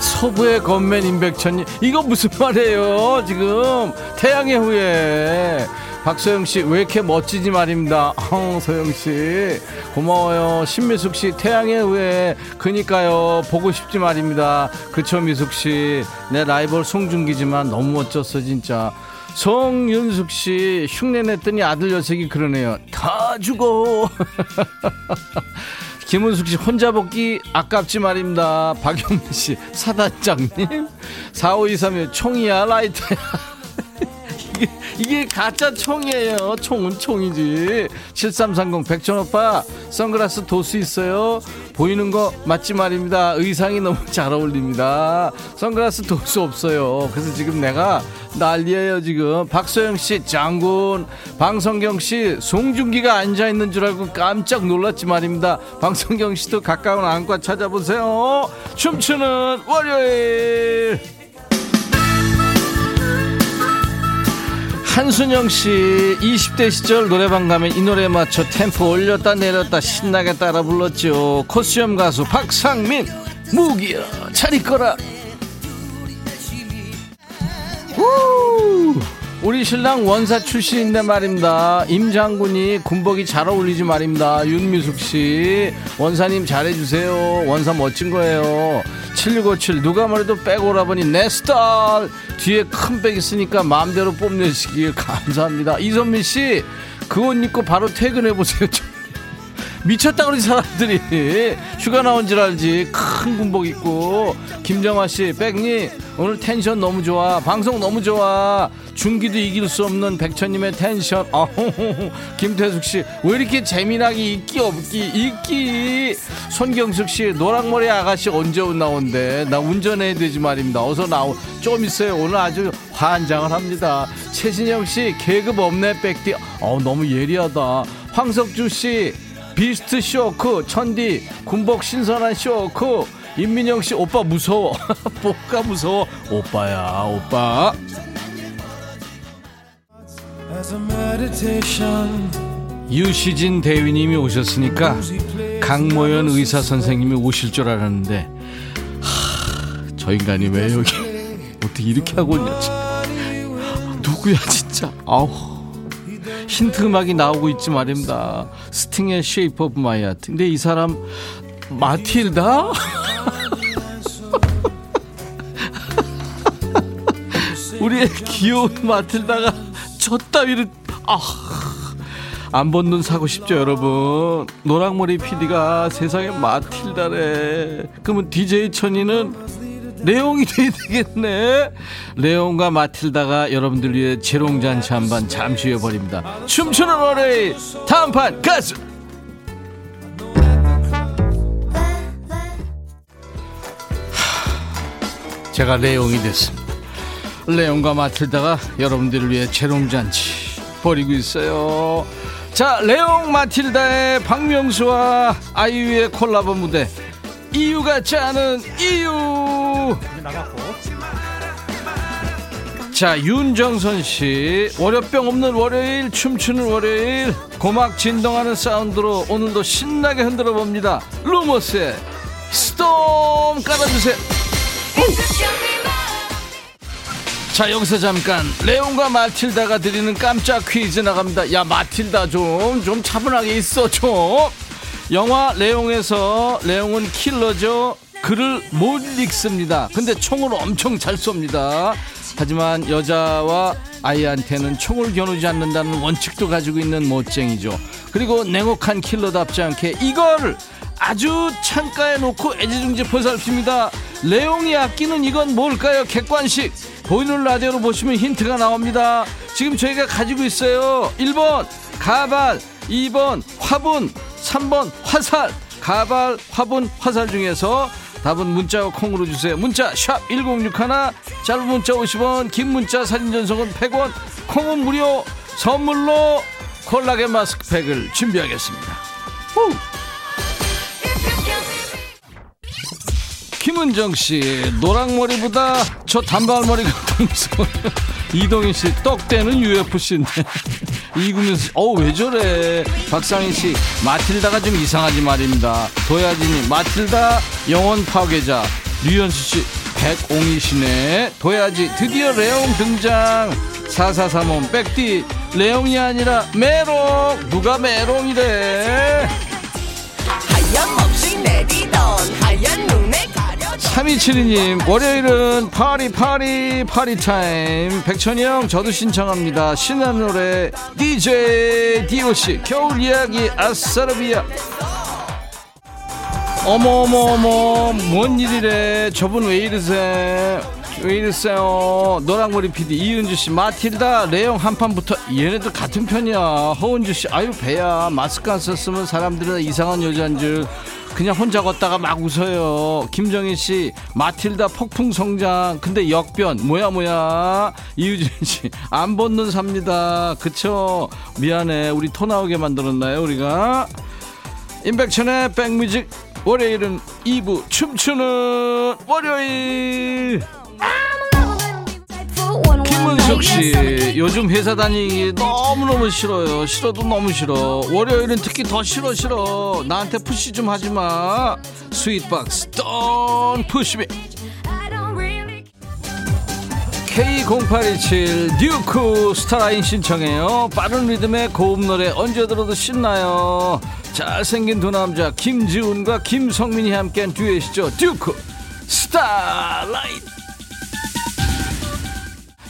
S1: 서부의 건맨 임백천님 이거 무슨 말이에요 지금? 태양의 후예 박소영 씨 왜 이렇게 멋지지 말입니다. 어, 소영 씨. 고마워요. 신미숙 씨 태양의 후예. 그니까요. 보고 싶지 말입니다. 그쵸 미숙 씨 내 라이벌 송중기지만 너무 멋졌어 진짜. 송윤숙 씨 흉내 냈더니 아들 녀석이 그러네요. 다 죽어. 김은숙 씨 혼자 먹기 아깝지 말입니다. 박영민 씨 사단장님. 4523에 총이야 라이터야. 이게, 이게 가짜 총이에요. 총은 총이지. 7330 백천 오빠 선글라스 도수 있어요. 보이는 거 맞지 말입니다. 의상이 너무 잘 어울립니다. 선글라스 도수 없어요. 그래서 지금 내가 난리예요 지금. 박소영 씨 장군, 방성경 씨 송중기가 앉아 있는 줄 알고 깜짝 놀랐지 말입니다. 방성경 씨도 가까운 안과 찾아보세요. 춤추는 월요일. 한순영 씨 20대 시절 노래방 가면 이 노래 맞춰 템포 올렸다 내렸다 신나게 따라 불렀죠 코스염 가수 박상민 무기여 잘 있거라 우! 우리 신랑 원사 출신인데 말입니다. 임 장군이 군복이 잘 어울리지 말입니다. 윤미숙 씨. 원사님 잘해주세요. 원사 멋진 거예요. 7657 누가 말해도 백 오라버니 내 스타일. 뒤에 큰 백 있으니까 마음대로 뽐내시길 감사합니다. 이선미 씨. 그 옷 입고 바로 퇴근해보세요. 미쳤다 그러지 사람들이 휴가 나온 줄 알지 큰 군복 입고 김정화 씨 백님 오늘 텐션 너무 좋아. 방송 너무 좋아. 중기도 이길 수 없는 백천님의 텐션. 어허허. 김태숙 씨 왜 이렇게 재미나게 있기 없기 있기? 손경숙 씨 노랑머리 아가씨 언제 나온대? 나 운전해야 되지 말입니다. 어서 나오. 좀 있어요. 오늘 아주 환장을 합니다. 최신영 씨 계급 없네 백디. 어 너무 예리하다. 황석주 씨 비스트 쇼크 천디 군복 신선한 쇼크 임민영 씨 오빠 무서워 뭐가 무서워 오빠야 오빠 유시진 대위님이 오셨으니까 강모연 의사 선생님이 오실 줄 알았는데 하, 저 인간이 왜 여기 어떻게 이렇게 하고 있냐 누구야 진짜 아우 힌트 음악이 나오고 있지 말입니다. 스팅의 Shape of My Heart. 근데 이 사람 마틸다? 우리의 귀여운 마틸다가 저 따위를 아. 안 본눈 사고 싶죠 여러분 노랑머리 PD가 세상에 마틸다래 그러면 DJ 천이는 레옹이 돼야 되겠네. 레옹과 마틸다가 여러분들 위해 재롱잔치 한번 잠시 후에 버립니다. 춤추는 월요일 다음판 가수. 제가 레옹이 됐습니다. 레옹과 마틸다가 여러분들을 위해 재롱잔치 벌이고 있어요. 자, 레옹 마틸다의 박명수와 아이유의 콜라보 무대 이유 같지 않은 이유 자 윤정선 씨 월요병 없는 월요일 춤추는 월요일 고막 진동하는 사운드로 오늘도 신나게 흔들어 봅니다 루머스의 스톰 깔아주세요. 자 여기서 잠깐 레온과 마틸다가 드리는 깜짝 퀴즈 나갑니다. 야 마틸다 좀좀 차분하게 있어 좀. 영화 레옹에서 레옹은 킬러죠. 글을 못 읽습니다. 근데 총을 엄청 잘 쏩니다. 하지만 여자와 아이한테는 총을 겨누지 않는다는 원칙도 가지고 있는 멋쟁이죠. 그리고 냉혹한 킬러답지 않게 이걸 아주 창가에 놓고 애지중지 보살핍니다. 레옹이 아끼는 이건 뭘까요? 객관식. 보이는 라디오로 보시면 힌트가 나옵니다. 지금 저희가 가지고 있어요. 1번 가발, 2번 화분, 3번 화살. 가발, 화분, 화살 중에서 답은 문자와 콩으로 주세요. 문자 샵 1061, 짧은 문자 50원, 긴 문자 사진 전송은 100원, 콩은 무료. 선물로 콜라겐 마스크팩을 준비하겠습니다. 후. 김은정 씨, 노랑머리보다 저 단발머리가 더 무서워요. 이동희 씨, 떡대는 UFC인데. 이구민 씨, 어우, 왜 저래. 박상희 씨, 마틸다가 좀 이상하지 말입니다. 도야진이, 마틸다 영원 파괴자. 류현수 씨, 백옹이 씨네. 도야지, 드디어 레옹 등장. 4435, 백디, 레옹이 아니라 메롱. 누가 메롱이래. 하염없이 내리던 하얀 3272님 월요일은 party party party time. 백천이 형 저도 신청합니다. 신나는 노래 DJ DOC 겨울 이야기 아싸라비아. 어머어머어머 뭔 일이래? 저분 왜 이러세요? 왜 이러세요? 노랑머리 PD 이은주씨 마틸다 레옹 한판부터 얘네들 같은 편이야. 허은주씨 아유 배야. 마스크 안 썼으면 사람들은 이상한 여자인 줄 그냥 혼자 걷다가 막 웃어요. 김정희 씨, 마틸다 폭풍 성장. 근데 역변. 뭐야, 뭐야. 이유진 씨, 안 벗는 삽니다. 그쵸? 미안해. 우리 토 나오게 만들었나요, 우리가? 임백천의 백뮤직. 월요일은 2부 춤추는 월요일. 김문숙 씨, 요즘 회사 다니기 너무너무 싫어요. 싫어도 너무 싫어. 월요일은 특히 더 싫어, 싫어. 나한테 푸시 좀 하지 마. 스윗박스, Don't Push Me. K0827 듀크 스타리안 신청해요. 빠른 리듬의 고음 노래 언제 들어도 신나요. 잘생긴 두 남자 김지훈과 김석민이 함께한 듀엣이죠. 듀크 스타리안.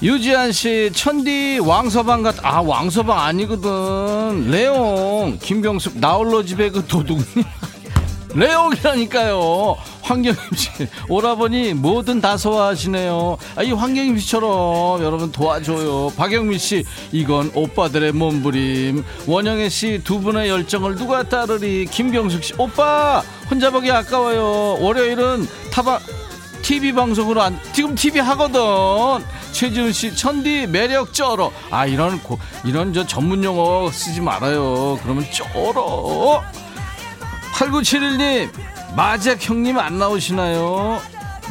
S1: 유지한 씨, 천디 왕서방 같, 아, 왕서방 아니거든. 레옹, 김경숙, 나홀로 집에 그 도둑. 레옹이라니까요. 황경임 씨, 오라버니 뭐든 다 소화하시네요. 아, 이 황경임 씨처럼 여러분 도와줘요. 박영미 씨, 이건 오빠들의 몸부림. 원영애 씨, 두 분의 열정을 누가 따르리. 김경숙 씨, 오빠, 혼자 보기 아까워요. 월요일은 타바, TV 방송으로 안, 지금 TV 하거든. 최지훈 씨, 천디 매력 쩔어. 아, 이런, 고, 이런 저 전문 용어 쓰지 말아요. 그러면 쩔어. 8971님, 마잭 형님 안 나오시나요?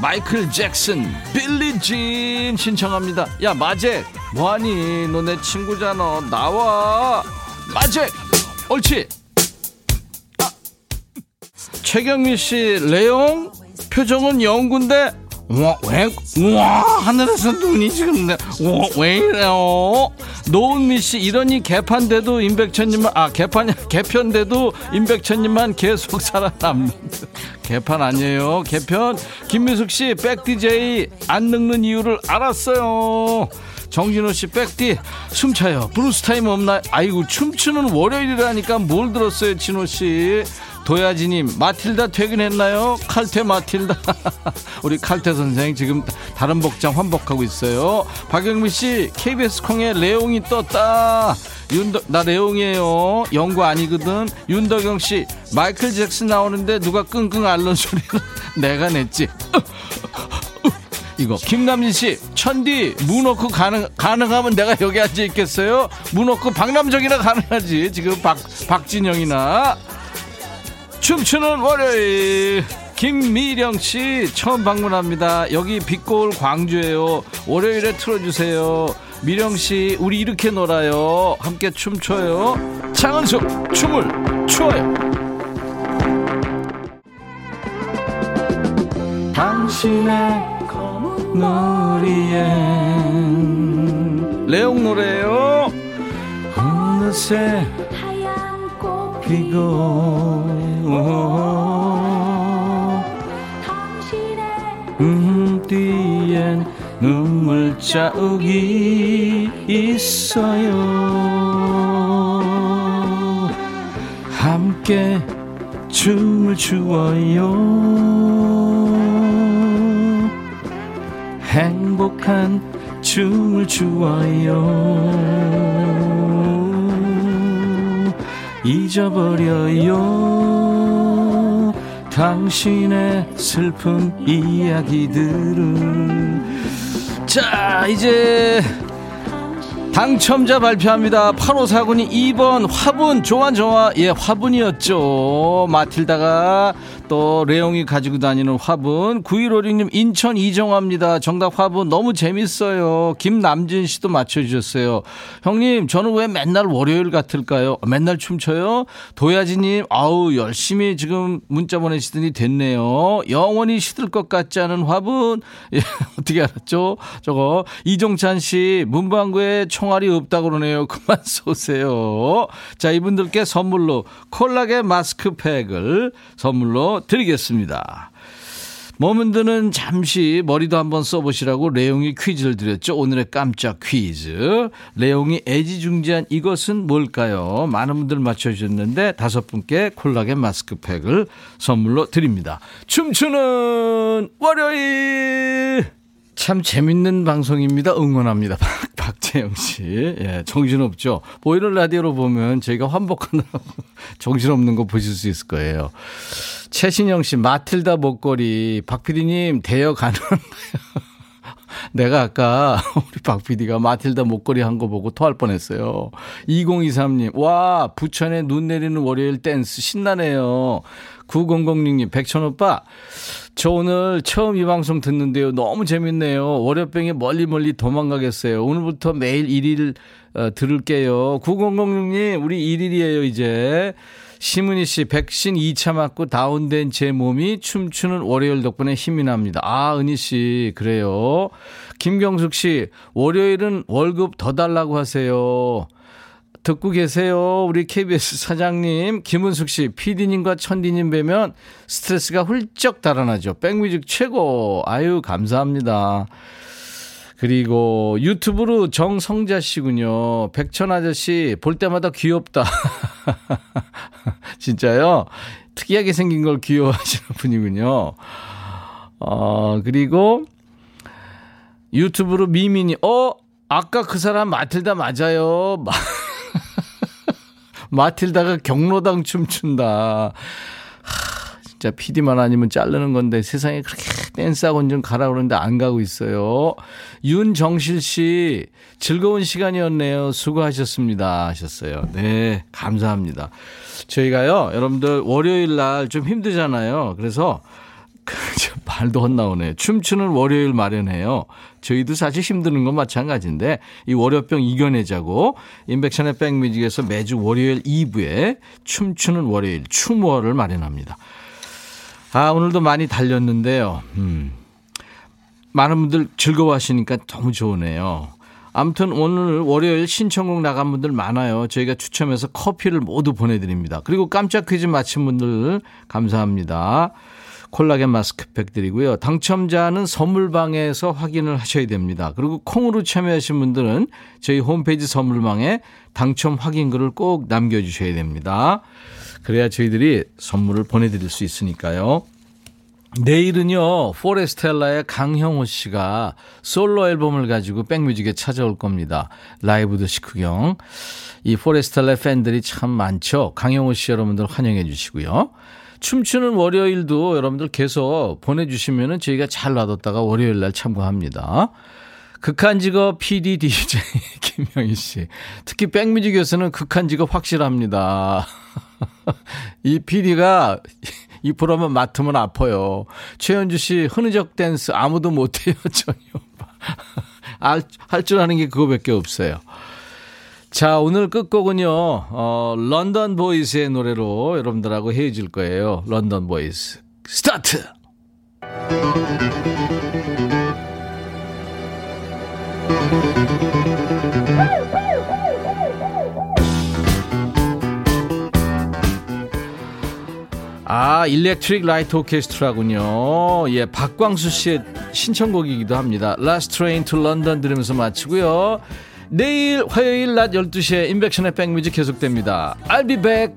S1: 마이클 잭슨, 빌리 진 신청합니다. 야, 마잭, 뭐하니? 너 내 친구잖아. 나와. 마잭, 옳지. 아. 최경미 씨, 레옹? 표정은 영군데 와, 왜, 와, 하늘에서 눈이 지금, 와, 왜 이래요? 노은미 씨, 이러니 개판돼도 임백천님만, 아, 개판, 개편돼도 임백천님만 계속 살아남는. 개판 아니에요. 개편. 김미숙 씨, 백디제이 안 늙는 이유를 알았어요. 정진호 씨, 백디, 숨차요. 블루스 타임 없나요? 아이고, 춤추는 월요일이라니까 뭘 들었어요, 진호 씨. 도야지님 마틸다 퇴근했나요? 칼퇴 마틸다. 우리 칼퇴 선생 지금 다른 복장 환복하고 있어요. 박영미씨 KBS 콩에 레옹이 떴다. 윤덕 나 레옹이에요. 영구 아니거든. 윤덕영씨 마이클 잭슨 나오는데 누가 끙끙 앓는 소리는 내가 냈지. 이거. 김남진 씨 천디 무너크 가능 가능하면 내가 여기 앉아 있겠어요? 무너크 박남정이나 가능하지. 지금 박 박진영이나 춤추는 월요일 김미령 씨 처음 방문합니다. 여기 빛고울 광주예요. 월요일에 틀어주세요. 미령 씨 우리 이렇게 놀아요. 함께 춤춰요. 장은숙 춤을 추어요. 당신의 검은 머리엔 레옹 노래요 어느새 꽃 피고 음 뒤엔 눈물 자욱이 있어요. 함께 춤을 추어요. 행복한 춤을 추어요 잊어버려요. 당신의 슬픈 이야기들을 자 이제 당첨자 발표합니다. 8549님 2번 화분 좋아 좋아 예 화분이었죠. 마틸다가 또 레옹이 가지고 다니는 화분 9156님 인천 이정화입니다. 정답 화분 너무 재밌어요. 김남진 씨도 맞춰주셨어요. 형님 저는 왜 맨날 월요일 같을까요? 맨날 춤춰요? 도야지님 아우 열심히 지금 문자 보내시더니 됐네요. 영원히 시들 것 같지 않은 화분 예, 어떻게 알았죠? 저거 이종찬 씨 문방구에 총 총알이 없다고 그러네요. 그만 쏘세요. 자, 이분들께 선물로 콜라겐 마스크팩을 선물로 드리겠습니다. 머문드는 잠시 머리도 한번 써보시라고 레옹이 퀴즈를 드렸죠. 오늘의 깜짝 퀴즈. 레옹이 애지중지한 이것은 뭘까요? 많은 분들 맞춰주셨는데 다섯 분께 콜라겐 마스크팩을 선물로 드립니다. 춤추는 월요일! 참 재밌는 방송입니다. 응원합니다. 박재영 씨. 예, 정신없죠. 보이는 라디오로 보면 저희가 환복하느라고 정신없는 거 보실 수 있을 거예요. 최신영 씨, 마틸다 목걸이. 박 PD님, 대여 가능한가요? 내가 아까 우리 박 PD가 마틸다 목걸이 한 거 보고 토할 뻔했어요. 2023님, 와, 부천에 눈 내리는 월요일 댄스 신나네요. 9006님, 백천 오빠, 저 오늘 처음 이 방송 듣는데요. 너무 재밌네요. 월요병에 멀리 멀리 도망가겠어요. 오늘부터 매일 1일 어, 들을게요. 9006님, 우리 1일이에요, 이제. 시문희 씨, 백신 2차 맞고 다운된 제 몸이 춤추는 월요일 덕분에 힘이 납니다. 아, 은희 씨, 그래요. 김경숙 씨, 월요일은 월급 더 달라고 하세요. 듣고 계세요. 우리 KBS 사장님, 김은숙 씨, PD님과 천디님 뵈면 스트레스가 훌쩍 달아나죠. 백뮤직 최고. 아유, 감사합니다. 그리고 유튜브로 정성자 씨군요. 백천 아저씨, 볼 때마다 귀엽다. 진짜요? 특이하게 생긴 걸 귀여워하시는 분이군요. 어, 그리고 유튜브로 미미니, 어, 아까 그 사람 마틸다 맞아요. 마틸다가 경로당 춤춘다. 하, 진짜 PD만 아니면 자르는 건데 세상에 그렇게 댄스학원 좀 가라 그러는데 안 가고 있어요. 윤정실 씨, 즐거운 시간이었네요. 수고하셨습니다. 하셨어요. 네, 감사합니다. 저희가요, 여러분들 월요일 날 좀 힘들잖아요. 그래서 발도 헛나오네. 춤추는 월요일 마련해요. 저희도 사실 힘드는 건 마찬가지인데 이 월요병 이겨내자고 인백션의 백뮤직에서 매주 월요일 2부에 춤추는 월요일 춤월을 마련합니다. 아 오늘도 많이 달렸는데요. 음. 많은 분들 즐거워하시니까 너무 좋으네요. 아무튼 오늘 월요일 신청곡 나간 분들 많아요. 저희가 추첨해서 커피를 모두 보내드립니다. 그리고 깜짝 퀴즈 마친 분들 감사합니다. 콜라겐 마스크팩 드리고요. 당첨자는 선물방에서 확인을 하셔야 됩니다. 그리고 콩으로 참여하신 분들은 저희 홈페이지 선물방에 당첨 확인글을 꼭 남겨주셔야 됩니다. 그래야 저희들이 선물을 보내드릴 수 있으니까요. 내일은요, 포레스텔라의 강형호 씨가 솔로 앨범을 가지고 백뮤직에 찾아올 겁니다. 라이브 드 시크경. 이 포레스텔라 팬들이 참 많죠. 강형호 씨 여러분들 환영해 주시고요. 춤추는 월요일도 여러분들 계속 보내주시면 저희가 잘 놔뒀다가 월요일 날 참고합니다. 극한 직업 PD DJ 김영희 씨. 특히 백뮤직에서는 극한 직업 확실합니다. 이 PD가 이 프로그램 맡으면 아파요. 최현주 씨, 흐느적 댄스 아무도 못해요, 전혀. 할줄 아는 게 그거밖에 없어요. 자, 오늘 끝곡은요, 어, London Boys의 노래로 여러분들하고 헤어질 거예요. London Boys. 스타트! 아, 일렉트릭 라이트 오케스트라군요. 예, 박광수 씨의 신청곡이기도 합니다. Last Train to London 들으면서 마치고요. 내일 화요일 낮 12시에 인백션의 백뮤직 계속됩니다. I'll be back.